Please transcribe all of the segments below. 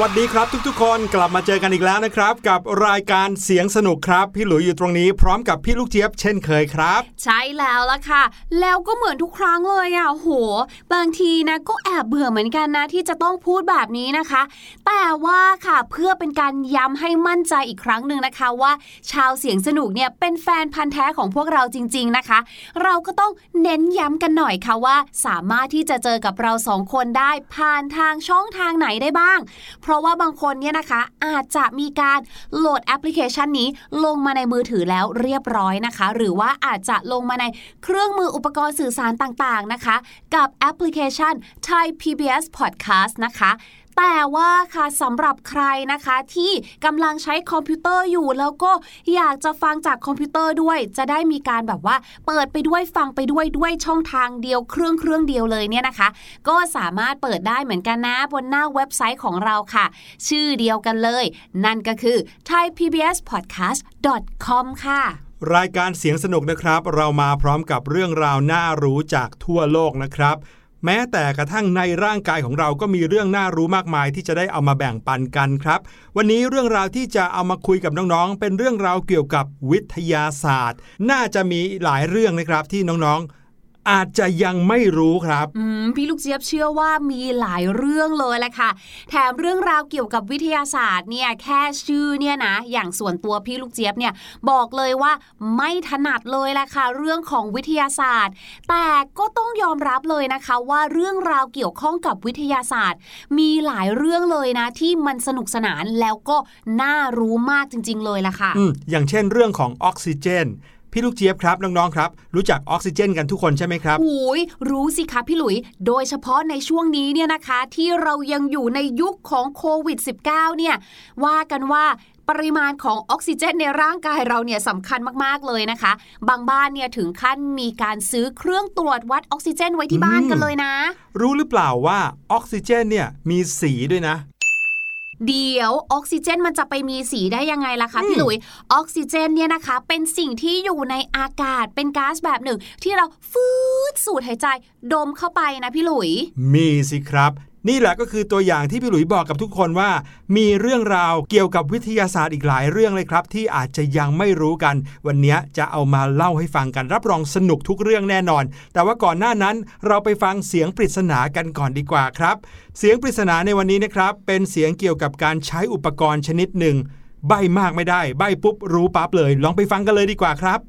วัสดีครับทุกๆ คนกลับมาเจอกันอีกแล้วนะครับ กับรายการเสียงสนุกครับ พี่หลุยอยู่ตรงนี้พร้อมกับพี่ลูกเจี๊ยบเช่นเคยครับ ใช่แล้วล่ะค่ะ แล้วก็เหมือนทุกครั้งเลยอะโห บางทีนะก็แอบเบื่อเหมือนกันนะที่จะต้องพูดแบบนี้นะคะ แต่ว่าค่ะเพื่อเป็นการย้ำให้มั่นใจอีกครั้งหนึ่งนะคะว่าชาวเสียงสนุกเนี่ยเป็นแฟนพันธ์แท้ของพวกเราจริง ๆนะคะ เราก็ต้องเน้นย้ำกันหน่อยค่ะว่า สามารถที่จะเจอกับเราสองคนได้ผ่านทางช่องทางไหนได้บ้างเพราะว่าบางคนเนี่ยนะคะอาจจะมีการโหลดแอปพลิเคชันนี้ลงมาในมือถือแล้วเรียบร้อยนะคะ หรือว่าอาจจะลงมาในเครื่องมืออุปกรณ์สื่อสารต่างๆนะคะ กับแอปพลิเคชัน Thai PBS Podcast นะคะ แต่ว่าค่ะสำหรับใครนะคะที่กำลังใช้คอมพิวเตอร์อยู่ แล้วก็อยากจะฟังจากคอมพิวเตอร์ด้วย จะได้มีการแบบว่า เปิดไปด้วยฟังไปด้วยด้วยช่องทางเดียวเครื่องเครื่องเดียวเลยเนี่ยนะคะ ก็สามารถเปิดได้เหมือนกันนะบนหน้าเว็บไซต์ของเราค่ะ ชื่อเดียวกันเลย นั่นก็คือ thaipbspodcast.com ค่ะรายการเสียงสนุกนะครับ เรามาพร้อมกับเรื่องราวน่ารู้จากทั่วโลกนะครับ แม้แต่กระทั่งในร่างกายของเราก็มีเรื่องน่ารู้มากมายที่จะได้เอามาแบ่งปันกันครับ วันนี้เรื่องราวที่จะเอามาคุยกับน้องๆ เป็นเรื่องราวเกี่ยวกับวิทยาศาสตร์ น่าจะมีหลายเรื่องนะครับที่น้องๆ อาจจะยังไม่รู้ครับอืมพี่ลูกเจี๊ยบเชื่อว่ามีหลายเรื่องเลยแหละค่ะ แถมเรื่องราวเกี่ยวกับวิทยาศาสตร์เนี่ยแค่ชื่อเนี่ยนะ อย่างส่วนตัวพี่ลูกเจี๊ยบเนี่ยบอกเลยว่าไม่ถนัดเลยแหละค่ะ เรื่องของวิทยาศาสตร์ แต่ก็ต้องยอมรับเลยนะคะว่าเรื่องราวเกี่ยวข้องกับวิทยาศาสตร์ มีหลายเรื่องเลยนะ ที่มันสนุกสนานแล้วก็น่ารู้มากจริง ๆ เลยล่ะค่ะอืมอย่างเช่นเรื่องของออกซิเจน พี่ลูกเจี๊ยบครับน้องๆครับรู้จักออกซิเจนกันทุกคนใช่ไหมครับหูยรู้สิคะพี่หลุย โดยเฉพาะในช่วงนี้เนี่ยนะคะ ที่เรายังอยู่ในยุคของโควิด -19 เนี่ยว่ากันว่าปริมาณของออกซิเจนในร่างกายเราเนี่ยสำคัญมากๆเลยนะคะ บางบ้านเนี่ยถึงขั้นมีการซื้อเครื่องตรวจวัดออกซิเจนไว้ที่บ้านกันเลยนะ รู้หรือเปล่าว่าออกซิเจนเนี่ยมีสีด้วยนะ เดี๋ยวออกซิเจนมันจะไปมีสีได้ยังไงล่ะคะอืมพี่หลุยออกซิเจนเนี่ยนะคะ เป็นสิ่งที่อยู่ในอากาศเป็นก๊าซแบบหนึ่ง ที่เราฟืดสูดหายใจดมเข้าไปนะพี่หลุย มีสิครับ นี่แหละก็คือตัวอย่างที่พี่หลุยบอกกับทุกคนว่า มีเรื่องราวเกี่ยวกับวิทยาศาสตร์อีกหลายเรื่องเลยครับ ที่อาจจะยังไม่รู้กัน วันนี้จะเอามาเล่าให้ฟังกันรับรองสนุกทุกเรื่องแน่นอน แต่ว่าก่อนหน้านั้นเราไปฟังเสียงปริศนากันก่อนดีกว่าครับ เสียงปริศนาในวันนี้นะครับเป็นเสียงเกี่ยวกับการใช้อุปกรณ์ชนิดหนึ่งใบมากไม่ได้ ใบปุ๊บรู้ปั๊บเลย ลองไปฟังกันเลยดีกว่าครับ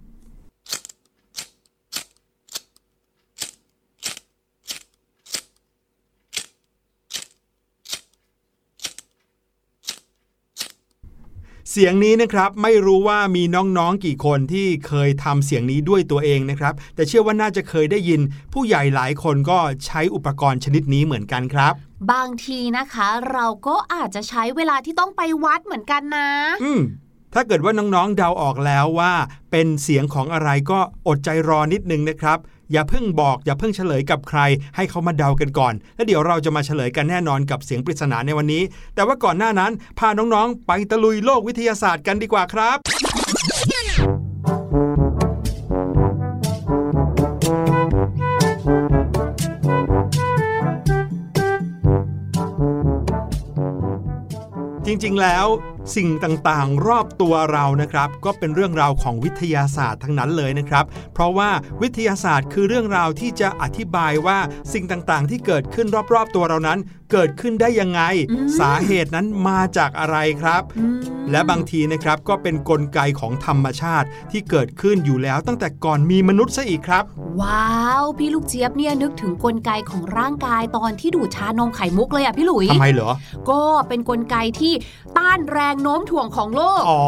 เสียงนี้นะครับไม่รู้ว่ามีน้องๆกี่คนที่เคยทำเสียงนี้ด้วยตัวเองนะครับ แต่เชื่อว่าน่าจะเคยได้ยิน ผู้ใหญ่หลายคนก็ใช้อุปกรณ์ชนิดนี้เหมือนกันครับบางทีนะคะ เราก็อาจจะใช้เวลาที่ต้องไปวัดเหมือนกันนะ อืมถ้าเกิดว่าน้องๆเดาออกแล้วว่า เป็นเสียงของอะไรก็อดใจรอนิดนึงนะครับ อย่าเพิ่งบอก อย่าเพิ่งเฉลยกับใคร ให้เขามาเดากันก่อน แล้วเดี๋ยวเราจะมาเฉลยกันแน่นอนกับเสียงปริศนาในวันนี้ แต่ว่าก่อนหน้านั้นพาน้องๆ ไปตะลุยโลกวิทยาศาสตร์กันดีกว่าครับจริงๆ แล้ว สิ่งต่างๆ รอบตัวเรานะครับ ก็เป็นเรื่องราวของวิทยาศาสตร์ทั้งนั้นเลยนะครับ เพราะว่าวิทยาศาสตร์คือเรื่องราวที่จะอธิบายว่าสิ่งต่างๆ ที่เกิดขึ้นรอบๆ ตัวเรานั้น เกิดขึ้นได้ยังไงอืมสาเหตุนั้นมาจากอะไรครับอืมและบางทีนะครับก็เป็นนกลไกของธรรมชาติที่เกิดขึ้นอยู่แล้วตั้งแต่ก่อนมีมนุษย์ซะอีกครับ ว้าว พี่ลูกเจี๊ยบเนี่ยนึกถึงกลไกของร่างกายตอนที่ดูดชานมไข่มุกเลยอะพี่หลุยทำไมเหรอ ก็เป็นกลไกที่ต้านแรงโน้มถ่วงของโลกอ๋อ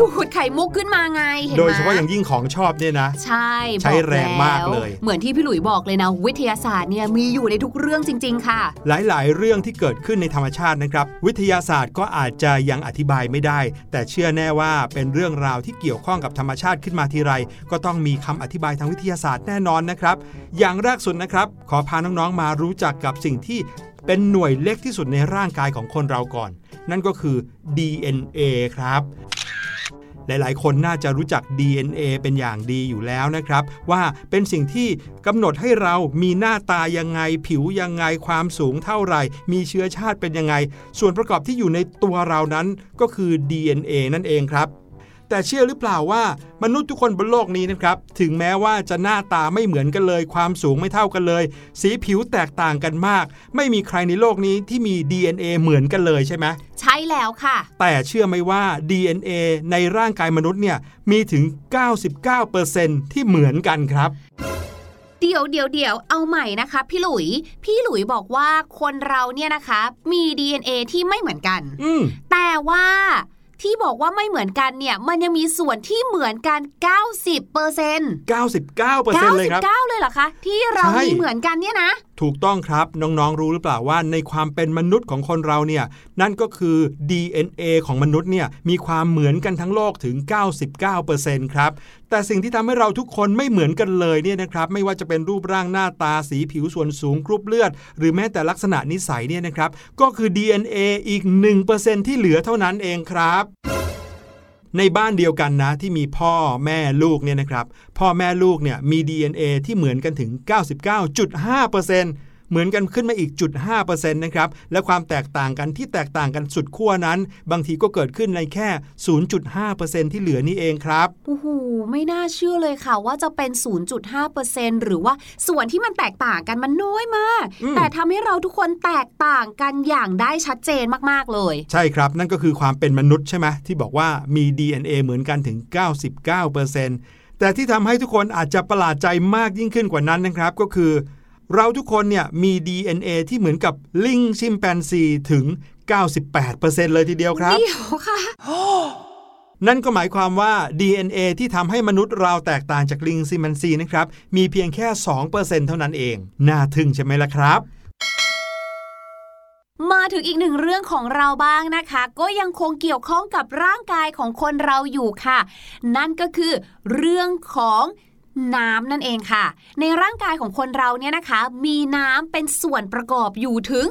ดูดไข่มุกขึ้นมาไงเห็นไหมโดยเฉพาะอย่างยิ่งของชอบเนี่ยนะ ใช่ใช้บอกแรงมากแวเลย เหมือนที่พี่หลุยบอกเลยนะ วิทยาศาสตร์เนี่ยมีอยู่ในทุกเรื่องจริง ๆ ค่ะ หลายๆ เรื่องที่เกิดขึ้นในธรรมชาตินะครับ วิทยาศาสตร์ก็อาจจะยังอธิบายไม่ได้ แต่เชื่อแน่ว่าเป็นเรื่องราวที่เกี่ยวข้องกับธรรมชาติขึ้นมาทีไร ก็ต้องมีคำอธิบายทางวิทยาศาสตร์แน่นอนนะครับ อย่างแรกสุดนะครับ ขอพาน้องๆมารู้จักกับสิ่งที่ เป็นหน่วยเล็กที่สุดในร่างกายของคนเราก่อน นั่นก็คือ DNA ครับหลายๆ คนน่าจะรู้จัก DNA เป็นอย่างดีอยู่แล้วนะครับ ว่าเป็นสิ่งที่กำหนดให้เรามีหน้าตายังไง ผิวยังไงความสูงเท่าไหร่ มีเชื้อชาติเป็นยังไง ส่วนประกอบที่อยู่ในตัวเรานั้นก็คือ DNA นั่นเองครับ แต่เชื่อหรือเปล่าว่ามนุษย์ทุกคนบนโลกนี้นะครับถึงแม้ว่าจะหน้าตาไม่เหมือนกันเลย ความสูงไม่เท่ากันเลย สีผิวแตกต่างกันมาก ไม่มีใครในโลกนี้ที่มี DNA เหมือนกันเลยใช่ไหมใช่แล้วค่ะ แต่เชื่อไหมว่า DNA ในร่างกายมนุษย์เนี่ยมีถึง 99%ที่เหมือนกันครับเดี๋ยวเดี๋ยวเดี๋ยวเอาใหม่นะคะ พี่หลุย พี่หลุยบอกว่าคนเราเนี่ยนะคะ มี DNA ที่ไม่เหมือนกันอืมแต่ว่า ที่บอกว่าไม่เหมือนกันเนี่ย มันยังมีส่วนที่เหมือนกัน 90เปอร์เซ็นต์99%เลยครับ99เลยเหรอคะ ที่เราใช่มีเหมือนกันเนี่ยนะถูกต้องครับน้องๆรู้หรือเปล่าว่าในความเป็นมนุษย์ของคนเราเนี่ยนั่นก็คือ DNA ของมนุษย์เนี่ยมีความเหมือนกันทั้งโลกถึง 99%ครับแต่สิ่งที่ทำให้เราทุกคนไม่เหมือนกันเลยเนี่ยนะครับไม่ว่าจะเป็นรูปร่างหน้าตาสีผิวส่วนสูงกรุ๊ปเลือด หรือแม้แต่ลักษณะนิสัยเนี่ยนะครับก็คือ DNA อีก 1%ที่เหลือเท่านั้นเองครับ ในบ้านเดียวกันนะที่มีพ่อแม่ลูกเนี่ยนะครับ พ่อแม่ลูกเนี่ยมี DNA ที่เหมือนกันถึง 99.5%เหมือนกันขึ้นมาอีกจุด5%นะครับและความแตกต่างกันที่แตกต่างกันสุดขั้วนั้น บางทีก็เกิดขึ้นในแค่ 0.5%ที่เหลือนี่เองครับโอ้โหไม่น่าเชื่อเลยค่ะว่าจะเป็น 0.5%หรือว่าส่วนที่มันแตกต่างกันมันน้อยมากอืมแต่ทำให้เราทุกคนแตกต่างกันอย่างได้ชัดเจนมากๆเลย ใช่ครับ นั่นก็คือความเป็นมนุษย์ใช่ไหมที่บอกว่ามี DNA เหมือนกันถึง 99%แต่ที่ทำให้ทุกคนอาจจะประหลาดใจมากยิ่งขึ้นกว่านั้นนะครับ ก็คือ เราทุกคนเนี่ยมี DNA ที่เหมือนกับลิงชิมแปนซีถึง 98%เลยทีเดียวครับเดี๋ยวค่ะ นั่นก็หมายความว่า DNA ที่ทำให้มนุษย์เราแตกต่างจากลิงซิมแปนซีนะครับ มีเพียงแค่ 2%เท่านั้นเอง น่าทึ่งใช่ไหมล่ะครับมาถึงอีกหนึ่งเรื่องของเราบ้างนะคะ ก็ยังคงเกี่ยวข้องกับร่างกายของคนเราอยู่ค่ะ นั่นก็คือเรื่องของ น้ำนั่นเองค่ะ ในร่างกายของคนเราเนี่ยนะคะ มีน้ำเป็นส่วนประกอบอยู่ถึง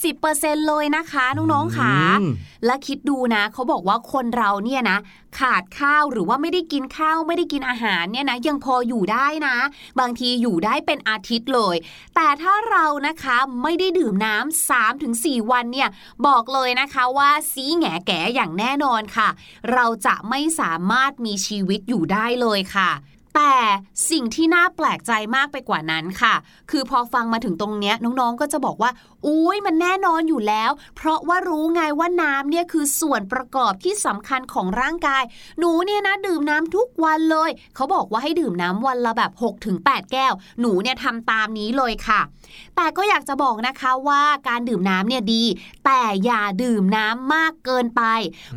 70%เลยนะคะน้องๆค่ะอืมและคิดดูนะเขาบอกว่าคนเราเนี่ยนะขาดข้าวหรือว่าไม่ได้กินข้าวไม่ได้กินอาหารเนี่ยนะยังพออยู่ได้นะ บางทีอยู่ได้เป็นอาทิตย์เลย แต่ถ้าเรานะคะไม่ได้ดื่มน้ำ3ถึง4วันเนี่ยบอกเลยนะคะว่าซีแหงแก่อย่างแน่นอนค่ะ เราจะไม่สามารถมีชีวิตอยู่ได้เลยค่ะ แต่สิ่งที่น่าแปลกใจมากไปกว่านั้นค่ะ คือพอฟังมาถึงตรงเนี้ยน้องๆก็จะบอกว่าอุ้ยมันแน่นอนอยู่แล้ว เพราะว่ารู้ไงว่าน้ำเนี่ยคือส่วนประกอบที่สำคัญของร่างกาย หนูเนี่ยนะดื่มน้ำทุกวันเลย เขาบอกว่าให้ดื่มน้ำวันละแบบ6-8ถึงแก้ว หนูเนี่ยทำตามนี้เลยค่ะ แต่ก็อยากจะบอกนะคะว่าการดื่มน้ำเนี่ยดี แต่อย่าดื่มน้ำมากเกินไป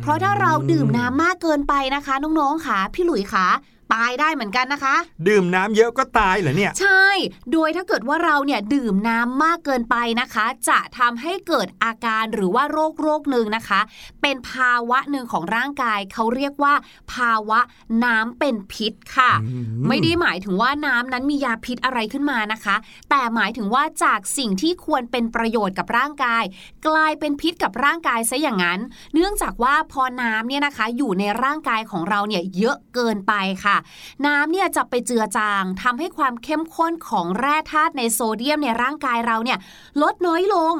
เพราะถ้าเราดื่มน้ำมากเกินไปนะคะน้องๆค่ะพี่หลุยค่ะ ตายได้เหมือนกันนะคะ ดื่มน้ำเยอะก็ตายเหรอเนี่ย ใช่ โดยถ้าเกิดว่าเราเนี่ยดื่มน้ำมากเกินไปนะคะ จะทำให้เกิดอาการหรือว่าโรคโรคหนึ่งนะคะ เป็นภาวะหนึ่งของร่างกายเขาเรียกว่า ภาวะน้ำเป็นพิษค่ะอืมไม่ได้หมายถึงว่าน้ำนั้นมียาพิษอะไรขึ้นมานะคะ แต่หมายถึงว่าจากสิ่งที่ควรเป็นประโยชน์กับร่างกาย กลายเป็นพิษกับร่างกายซะอย่างนั้น เนื่องจากว่าพอน้ำเนี่ยนะคะอยู่ในร่างกายของเราเนี่ยเยอะเกินไปค่ะน้ำเนี่ยจะไปเจือจางทำให้ความเข้มข้นของแร่ธาตุในโซเดียมในร่างกายเราเนี่ยลดน้อยลง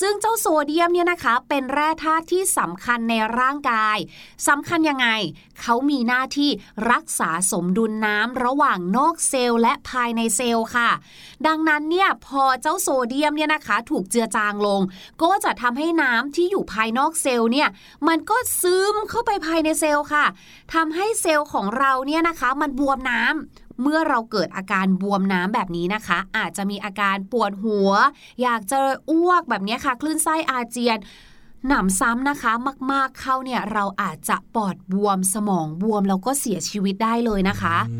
ซึ่งเจ้าโซเดียมเนี่ยนะคะ เป็นแร่ธาตุที่สำคัญในร่างกายสำคัญยังไง เขามีหน้าที่รักษาสมดุลน้ำระหว่างนอกเซลล์และภายในเซลล์ค่ะ ดังนั้นเนี่ยพอเจ้าโซเดียมเนี่ยนะคะ ถูกเจือจางลง ก็จะทำให้น้ำที่อยู่ภายนอกเซลล์เนี่ยมันก็ซึมเข้าไปภายในเซลล์ค่ะทำให้เซลล์ของเราเนี่ยนะคะมันบวมน้ำเมื่อเราเกิดอาการบวมน้ำแบบนี้นะคะ อาจจะมีอาการปวดหัว อยากจะอ้วกแบบนี้ค่ะ คลื่นไส้อาเจียนหนำซ้ำนะคะมาก ๆเข้าเนี่ยเราอาจจะปอดบวมสมองบวมแล้วก็เสียชีวิตได้เลยนะคะอื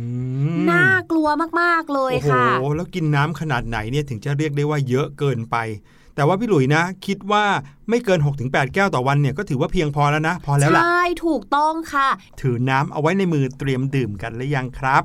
มน่ากลัวมากๆเลยโอ้โหค่ะแล้วกินน้ำขนาดไหนเนี่ยถึงจะเรียกได้ว่าเยอะเกินไป แต่ว่าพี่หลุยนะ คิดว่าไม่เกิน 6-8 แก้วต่อวันเนี่ยก็ถือว่าเพียงพอแล้วนะ พอแล้วล่ะ ใช่ ถูกต้องค่ะ ถือน้ำเอาไว้ในมือเตรียมดื่มกันหรือยังครับ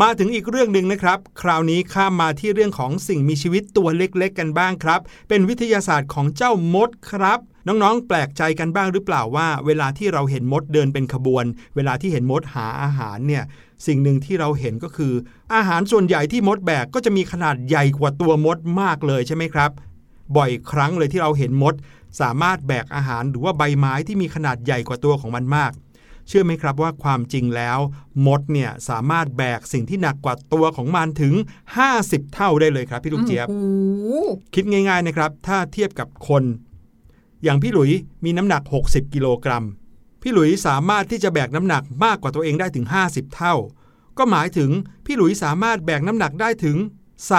มาถึงอีกเรื่องหนึ่งนะครับ คราวนี้ข้ามมาที่เรื่องของสิ่งมีชีวิตตัวเล็กๆ กันบ้างครับ เป็นวิทยาศาสตร์ของเจ้ามดครับ น้องๆ แปลกใจกันบ้างหรือเปล่าว่า เวลาที่เราเห็นมดเดินเป็นขบวน เวลาที่เห็นมดหาอาหารเนี่ยสิ่งหนึ่งที่เราเห็นก็คือ อาหารส่วนใหญ่ที่มดแบกก็จะมีขนาดใหญ่กว่าตัวมดมากเลยใช่ไหมครับ บ่อยครั้งเลยที่เราเห็นมด สามารถแบกอาหารหรือว่าใบไม้ที่มีขนาดใหญ่กว่าตัวของมันมาก เชื่อไหมครับว่าความจริงแล้ว มดเนี่ยสามารถแบกสิ่งที่หนักกว่าตัวของมันถึง 50 เท่าได้เลยครับพี่ลูกเจี๊ยบโอ้โหคิดง่าย ๆนะครับ ถ้าเทียบกับคน อย่างพี่หลุยมีน้ำหนัก 60 กิโลกรัม พี่หลุยสามารถที่จะแบกน้ำหนักมากกว่าตัวเองได้ถึง 50 เท่า ก็หมายถึงพี่หลุยสามารถแบกน้ำหนักได้ถึง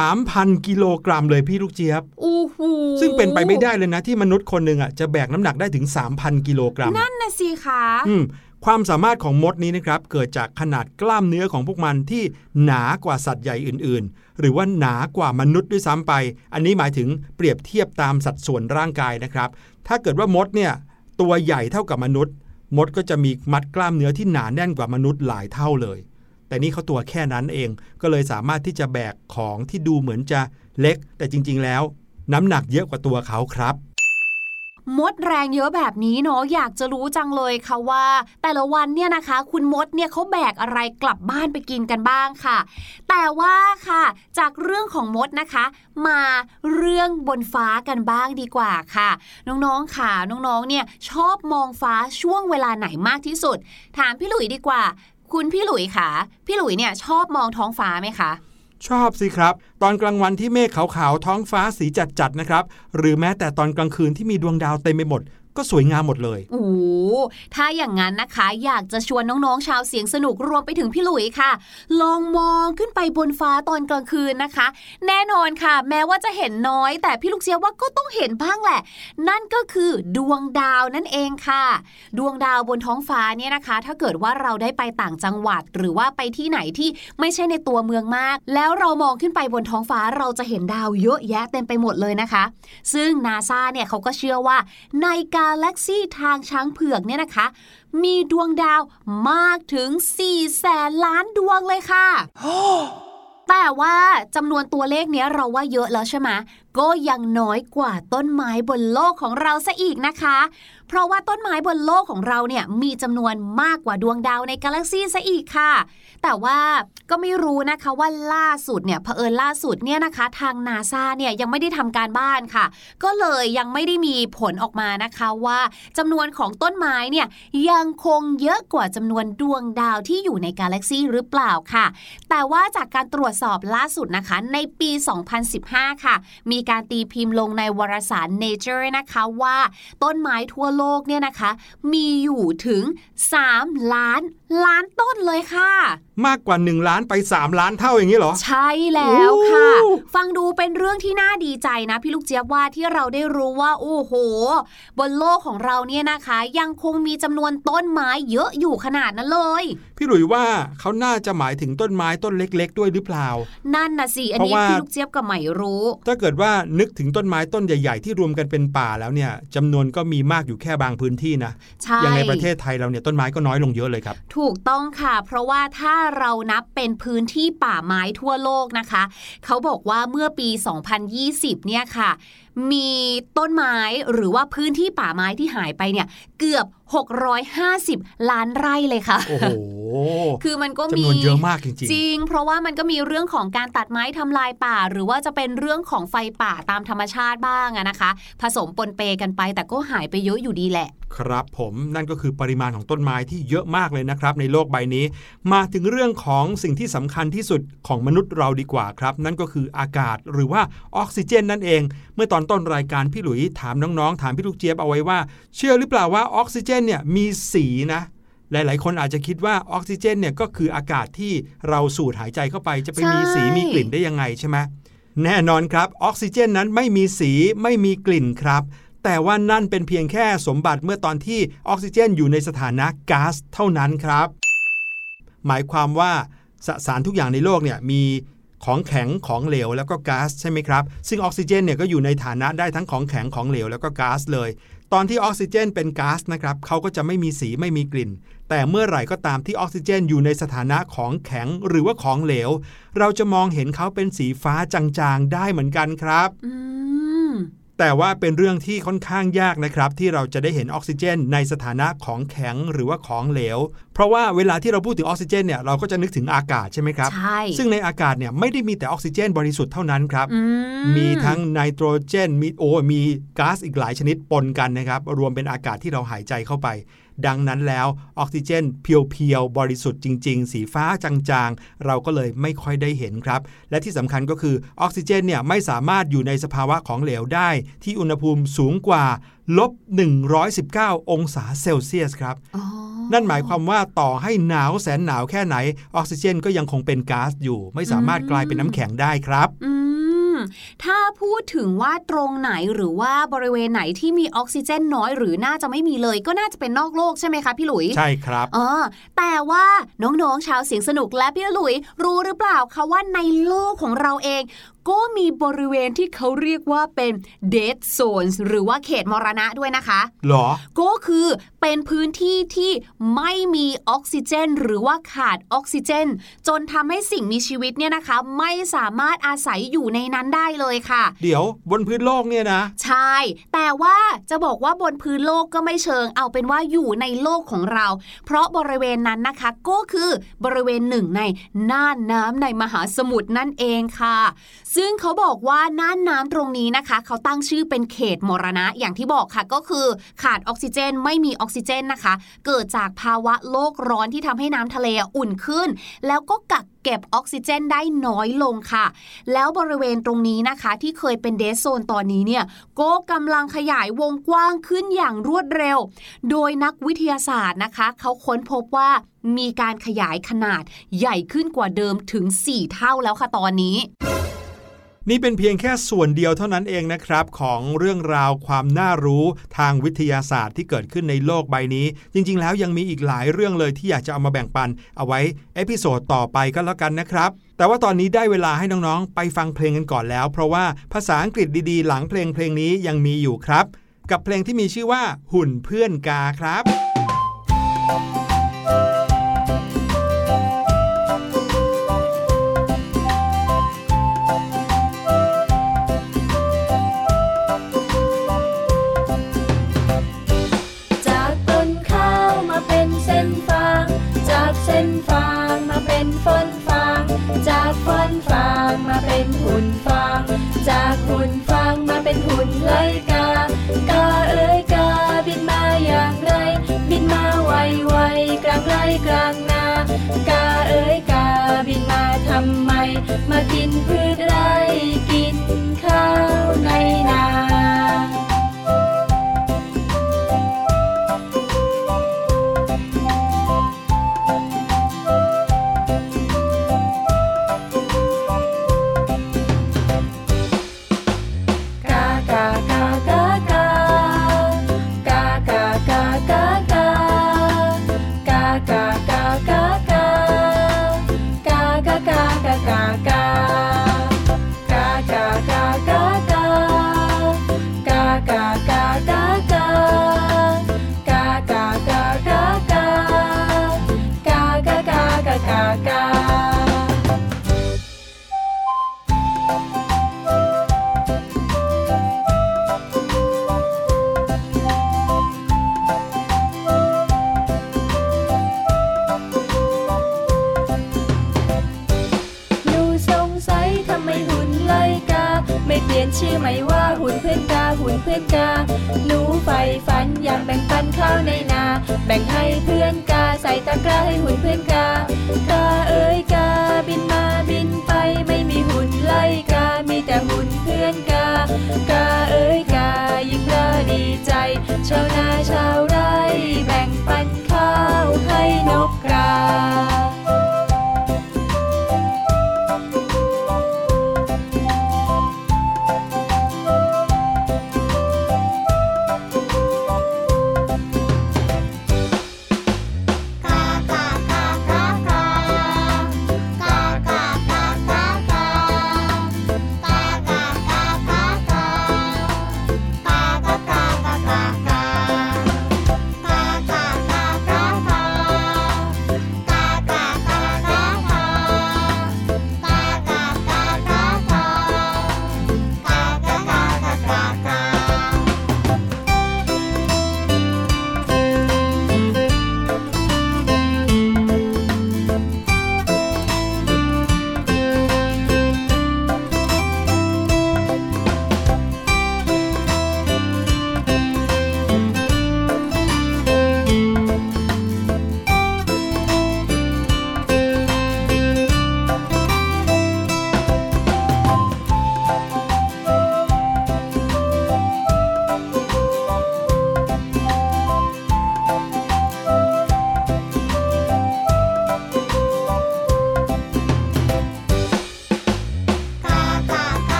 3,000 กิโลกรัมเลยพี่ลูกเจี๊ยบโอ้โหซึ่งเป็นไปไม่ได้เลยนะที่มนุษย์คนหนึ่งอะจะแบกน้ำหนักได้ถึง 3,000 กิโลกรัม นั่นนะสิคะอืม ความสามารถของมดนี้นะครับเกิดจากขนาดกล้ามเนื้อของพวกมันที่หนากว่าสัตว์ใหญ่อื่น ๆ หรือว่าหนากว่ามนุษย์ด้วยซ้ำไป อันนี้หมายถึงเปรียบเทียบตามสัดส่วนร่างกายนะครับ ถ้าเกิดว่ามดเนี่ยตัวใหญ่เท่ากับมนุษย์ มดก็จะมีมัดกล้ามเนื้อที่หนาแน่นกว่ามนุษย์หลายเท่าเลย แต่นี่เขาตัวแค่นั้นเองก็เลยสามารถที่จะแบกของที่ดูเหมือนจะเล็ก แต่จริง ๆ แล้ว น้ำหนักเยอะกว่าตัวเขาครับ มดแรงเยอะแบบนี้เนาะอยากจะรู้จังเลยค่ะว่า แต่ละวันเนี่ยนะคะ คุณมดเนี่ยเขาแบกอะไรกลับบ้านไปกินกันบ้างค่ะ แต่ว่าค่ะ จากเรื่องของมดนะคะ มาเรื่องบนฟ้ากันบ้างดีกว่าค่ะ น้องๆค่ะน้องๆเนี่ยชอบมองฟ้าช่วงเวลาไหนมากที่สุด ถามพี่หลุยดีกว่า คุณพี่หลุยค่ะ พี่หลุยเนี่ยชอบมองท้องฟ้าไหมคะ ชอบสิครับ ตอนกลางวันที่เมฆขาวๆท้องฟ้าสีจัดๆนะครับ หรือแม้แต่ตอนกลางคืนที่มีดวงดาวเต็มไปหมด ก็สวยงามหมดเลยโอ้ถ้าอย่างนั้นนะคะ อยากจะชวนน้องๆ ชาวเสียงสนุกรวมไปถึงพี่หลุยค่ะ ลองมองขึ้นไปบนฟ้าตอนกลางคืนนะคะ แน่นอนค่ะ แม้ว่าจะเห็นน้อย แต่พี่ลูกเชียว่าก็ต้องเห็นบ้างแหละ นั่นก็คือดวงดาวนั่นเองค่ะ ดวงดาวบนท้องฟ้าเนี่ยนะคะ ถ้าเกิดว่าเราได้ไปต่างจังหวัด หรือว่าไปที่ไหนที่ไม่ใช่ในตัวเมืองมาก แล้วเรามองขึ้นไปบนท้องฟ้าเราจะเห็นดาวเยอะแยะเต็มไปหมดเลยนะคะ ซึ่งนาซาเนี่ยเขาก็เชื่อว่าในการแล็กซี่ทางช้างเผือกเนี่ยนะคะ มีดวงดาวมากถึง4แสนล้านดวงเลยค่ะ แต่ว่าจำนวนตัวเลขเนี้ยเราว่าเยอะแล้วใช่ไหมก็ยังน้อยกว่าต้นไม้บนโลกของเราซะอีกนะคะ เพราะว่าต้นไม้บนโลกของเราเนี่ยมีจำนวนมากกว่าดวงดาวในกาแล็กซี่ซะอีกค่ะ แต่ว่าก็ไม่รู้นะคะว่าล่าสุดเนี่ยเผอิญล่าสุดเนี่ยนะคะทางนาซาเนี่ยยังไม่ได้ทำการบ้านค่ะ ก็เลยยังไม่ได้มีผลออกมานะคะว่าจำนวนของต้นไม้เนี่ยยังคงเยอะกว่าจำนวนดวงดาวที่อยู่ในกาแล็กซี่หรือเปล่าค่ะ แต่ว่าจากการตรวจสอบล่าสุดนะคะในปี 2015 ค่ะ มีการตีพิมพ์ลงในวารสาร Nature นะคะว่าต้นไม้ทั่วโลโลกเนี่ยนะคะ มีอยู่ถึง 3 ล้านล้านต้นเลยค่ะมากกว่า 1 ล้านไป 3 ล้านเท่าอย่างนี้เหรอ ใช่แล้วค่ะโอ้ฟังดูเป็นเรื่องที่น่าดีใจนะ พี่ลูกเจี๊ยบว่าที่เราได้รู้ว่า โอ้โห บนโลกของเราเนี่ยนะคะ ยังคงมีจำนวนต้นไม้เยอะอยู่ขนาดนั้นเลย พี่หลุยว่าเขาน่าจะหมายถึงต้นไม้ต้นเล็ก ๆ ด้วยหรือเปล่า นั่นนะสิอันนี้เพราะว่าพี่ลูกเจี๊ยบก็ไม่รู้ ถ้าเกิดว่านึกถึงต้นไม้ต้นใหญ่ ๆ ที่รวมกันเป็นป่าแล้วเนี่ยจำนวนก็มีมากอยู่แค่บางพื้นที่นะใช่อย่างในประเทศไทยเราเนี่ยต้นไม้ก็น้อยลงเยอะเลยครับ ถูกต้องค่ะ เพราะว่าถ้าเรานับเป็นพื้นที่ป่าไม้ทั่วโลกนะคะ เขาบอกว่าเมื่อปี 2020 เนี่ยค่ะ มีต้นไม้หรือว่าพื้นที่ป่าไม้ที่หายไปเนี่ยเกือบ 650 ล้านไร่เลยค่ะ โอ้โห คือมันก็มีจำนวนเยอะมากจริงจริง เพราะว่ามันก็มีเรื่องของการตัดไม้ทำลายป่า หรือว่าจะเป็นเรื่องของไฟป่าตามธรรมชาติบ้างอะนะคะ ผสมปนเปกันไป แต่ก็หายไปเยอะอยู่ดีแหละๆครับผมนั่นก็คือปริมาณของต้นไม้ที่เยอะมากเลยนะครับ ในโลกใบนี้ มาถึงเรื่องของสิ่งที่สำคัญที่สุดของมนุษย์เราดีกว่าครับ นั่นก็คืออากาศหรือว่าออกซิเจนนั่นเอง เมื่อตอนต้นรายการพี่หลุยถามน้องๆ ถามพี่ลูกเจี๊ยบเอาไว้ว่า เชื่อหรือเปล่าว่าออกซิเจนเนี่ยมีสีนะหลาย ๆ คนอาจจะคิดว่าออกซิเจนเนี่ยก็คืออากาศที่เราสูดหายใจเข้าไป จะไปมีสีมีกลิ่นได้ยังไงใช่ไหมแน่นอนครับ ออกซิเจนนั้นไม่มีสีไม่มีกลิ่นครับ แต่ว่านั่นเป็นเพียงแค่สมบัติเมื่อตอนที่ออกซิเจนอยู่ในสถานะก๊าซเท่านั้นครับ หมายความว่าสสารทุกอย่างในโลกเนี่ยมีของแข็งของเหลวแล้วก็ก๊าซใช่ไหมครับ ซึ่งออกซิเจนเนี่ยก็อยู่ในฐานะได้ทั้งของแข็งของเหลวแล้วก็ก๊าซเลย ตอนที่ออกซิเจนเป็นก๊าซนะครับเขาก็จะไม่มีสีไม่มีกลิ่น แต่เมื่อไหร่ก็ตามที่ออกซิเจนอยู่ในสถานะของแข็งหรือว่าของเหลว เราจะมองเห็นเขาเป็นสีฟ้าจางๆได้เหมือนกันครับ อืม แแต่ว่าเป็นเรื่องที่ค่อนข้างยากนะครับ ที่เราจะได้เห็นออกซิเจน ในสถานะของแข็งหรือว่าของเหลว เพราะว่าเวลาที่เราพูดถึงออกซิเจนเนี่ยเราก็จะนึกถึงอากาศใช่ไหมครับ ใช่ ซึ่งในอากาศเนี่ยไม่ได้มีแต่ออกซิเจน บริสุทธิ์เท่านั้นครับอืมีทั้งไนโตรเจน มีโอมีก๊าซอีกหลายชนิดปนกันนะครับ รวมเป็นอากาศที่เราหายใจเข้าไป ดังนั้นแล้วออกซิเจนเพียวๆ บริสุทธิ์จริง ๆ สีฟ้าจางๆ เราก็เลยไม่ค่อยได้เห็นครับ และที่สำคัญก็คือออกซิเจนเนี่ยไม่สามารถอยู่ในสภาวะของเหลวได้ ที่อุณหภูมิสูงกว่าลบ119 องศาเซลเซียสครับอ๋อนั่นหมายความว่าต่อให้หนาวแสนหนาวแค่ไหน ออกซิเจนก็ยังคงเป็นก๊าซอยู่ ไม่สามารถกลายเป็นน้ำแข็งได้ครับอืม ถ้าพูดถึงว่าตรงไหนหรือว่าบริเวณไหนที่มีออกซิเจนน้อย หรือน่าจะไม่มีเลย ก็น่าจะเป็นนอกโลกใช่ไหมคะพี่หลุย ใช่ครับเออแต่ว่าน้องๆชาวเสียงสนุกและพี่หลุย รู้หรือเปล่าคะว่าในโลกของเราเอง ก็มีบริเวณที่เขาเรียกว่าเป็น dead zones หรือว่าเขตมรณะด้วยนะคะหรอ ก็คือเป็นพื้นที่ที่ไม่มีออกซิเจน หรือว่าขาดออกซิเจน จนทำให้สิ่งมีชีวิตเนี่ยนะคะ ไม่สามารถอาศัยอยู่ในนั้นได้เลยค่ะ เดี๋ยวบนพื้นโลกเนี่ยนะ ใช่ แต่ว่าจะบอกว่าบนพื้นโลกก็ไม่เชิง เอาเป็นว่าอยู่ในโลกของเรา เพราะบริเวณนั้นนะคะ ก็คือบริเวณหนึ่งในน่านน้ำในมหาสมุทรนั่นเองค่ะซึ่งเขาบอกว่าน่านน้ำตรงนี้นะคะ เขาตั้งชื่อเป็นเขตมรณะอย่างที่บอกค่ะก็คือขาดออกซิเจนไม่มีออกซิเจนนะคะ เกิดจากภาวะโลกร้อนที่ทำให้น้ำทะเลอุ่นขึ้น แล้วก็กักเก็บออกซิเจนได้น้อยลงค่ะ แล้วบริเวณตรงนี้นะคะ ที่เคยเป็นเดสโซนตอนนี้เนี่ยก็กำลังขยายวงกว้างขึ้นอย่างรวดเร็ว โดยนักวิทยาศาสตร์นะคะ เขาค้นพบว่ามีการขยายขนาดใหญ่ขึ้นกว่าเดิมถึง 4 เท่าแล้วค่ะตอนนี้ นี่เป็นเพียงแค่ส่วนเดียวเท่านั้นเองนะครับ ของเรื่องราวความน่ารู้ทางวิทยาศาสตร์ที่เกิดขึ้นในโลกใบนี้ จริง ๆ แล้วยังมีอีกหลายเรื่องเลยที่อยากจะเอามาแบ่งปัน เอาไว้ episode ต่อไปก็แล้วกันนะครับ แต่ว่าตอนนี้ได้เวลาให้น้องๆ ไปฟังเพลงกันก่อนแล้ว เพราะว่าภาษาอังกฤษดีๆ หลังเพลงเพลงนี้ยังมีอยู่ครับ กับเพลงที่มีชื่อว่าหุ่นเพื่อนกาครับ หุ่นฟาง จากหุ่นฟางมาเป็นหุ่นเลย ชื่อไหม่ว่าหุ่นเพื่อนกาหุ่นเพื่อนกา หนูใฝ่ฝันอยากแบ่งปันข้าวในนา แบ่งให้เพื่อนกาใส่ตะกร้าให้หุ่นเพื่อนกา กาเอ้ยกาบินมาบินไปไม่มีหุ่นไลกา มีแต่หุ่นเพื่อนกา กาเอ้ยกายิ่งร่าดีใจชาวนาชาว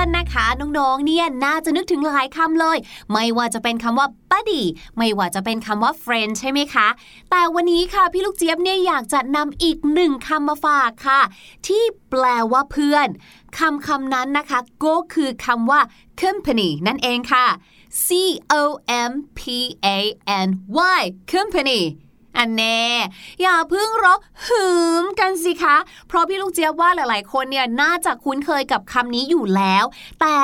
อนนะคะ น้องๆเนี่ยน่าจะนึกถึงหลายคำเลย ไม่ว่าจะเป็นคำว่า buddy ไม่ว่าจะเป็นคำว่า friend ใช่ไหมคะ แต่วันนี้ค่ะพี่ลูกเจี๊ยบเนี่ยอยากจะนำอีกหนึ่งคำมาฝากค่ะ ที่แปลว่าเพื่อนคำคำนั้นนะคะ ก็คือคำว่า company นั่นเองค่ะ C O M P A N Y company อันแน่อย่าเพิ่งร้องหืมกันสิคะ เพราะพี่ลูกเจี๊ยบว่าหลาย ๆ คนเนี่ยน่าจะคุ้นเคยกับคำนี้อยู่แล้ว แต่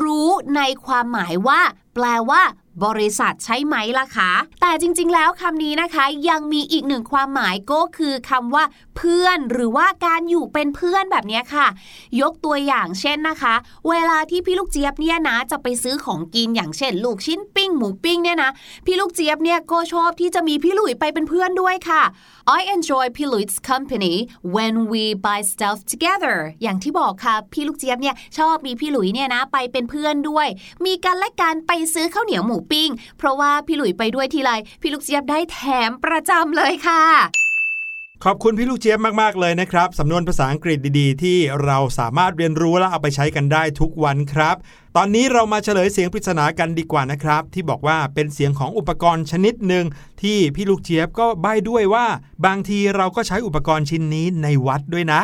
รู้ในความหมายว่าแปลว่าบริษัทใช่ไหมล่ะคะ แต่จริงๆ แล้วคำนี้นะคะ ยังมีอีกหนึ่งความหมายก็คือคำว่า เพื่อนหรือว่าการอยู่เป็นเพื่อนแบบนี้ค่ะ ยกตัวอย่างเช่นนะคะ เวลาที่พี่ลูกเจี๊ยบเนี่ยนะจะไปซื้อของกินอย่างเช่น ลูกชิ้นปิ้งหมูปิ้งเนี่ยนะพี่ลูกเจี๊ยบเนี่ยก็ชอบที่จะมีพี่หลุยไปเป็นเพื่อนด้วยค่ะ I enjoy พี่หลุย 's company when we buy stuff together อย่างที่บอกค่ะพี่ลูกเจี๊ยบเนี่ยชอบมีพี่หลุยเนี่ยนะไปเป็นเพื่อนด้วย มีกันและการไปซื้อข้าวเหนียวหมูปิ้ง เพราะว่าพี่หลุยไปด้วยทีไรพี่ลูกเจี๊ยบได้แถมประจำเลยค่ะขอบคุณพี่ลูกเจี๊ยบมาก ๆ เลยนะครับ สำนวนภาษาอังกฤษดีๆ ที่เราสามารถเรียนรู้และเอาไปใช้กันได้ทุกวันครับ ตอนนี้เรามาเฉลยเสียงปริศนากันดีกว่านะครับ ที่บอกว่าเป็นเสียงของอุปกรณ์ชนิดหนึ่งที่พี่ลูกเจี๊ยบก็ใบ้ด้วยว่า บางทีเราก็ใช้อุปกรณ์ชิ้นนี้ในวัดด้วยนะ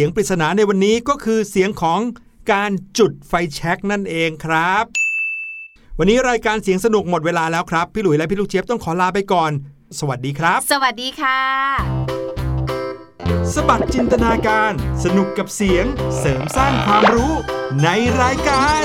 สียงปริศนาในวันนี้ก็คือเสียงของการจุดไฟแช็กนั่นเองครับ วันนี้รายการเสียงสนุกหมดเวลาแล้วครับ พี่หลุยและพี่ลูกเจี๊ยบต้องขอลาไปก่อน สวัสดีครับ สวัสดีค่ะ สบัดจินตนาการ สนุกกับเสียงเสริมสร้างความรู้ในรายการ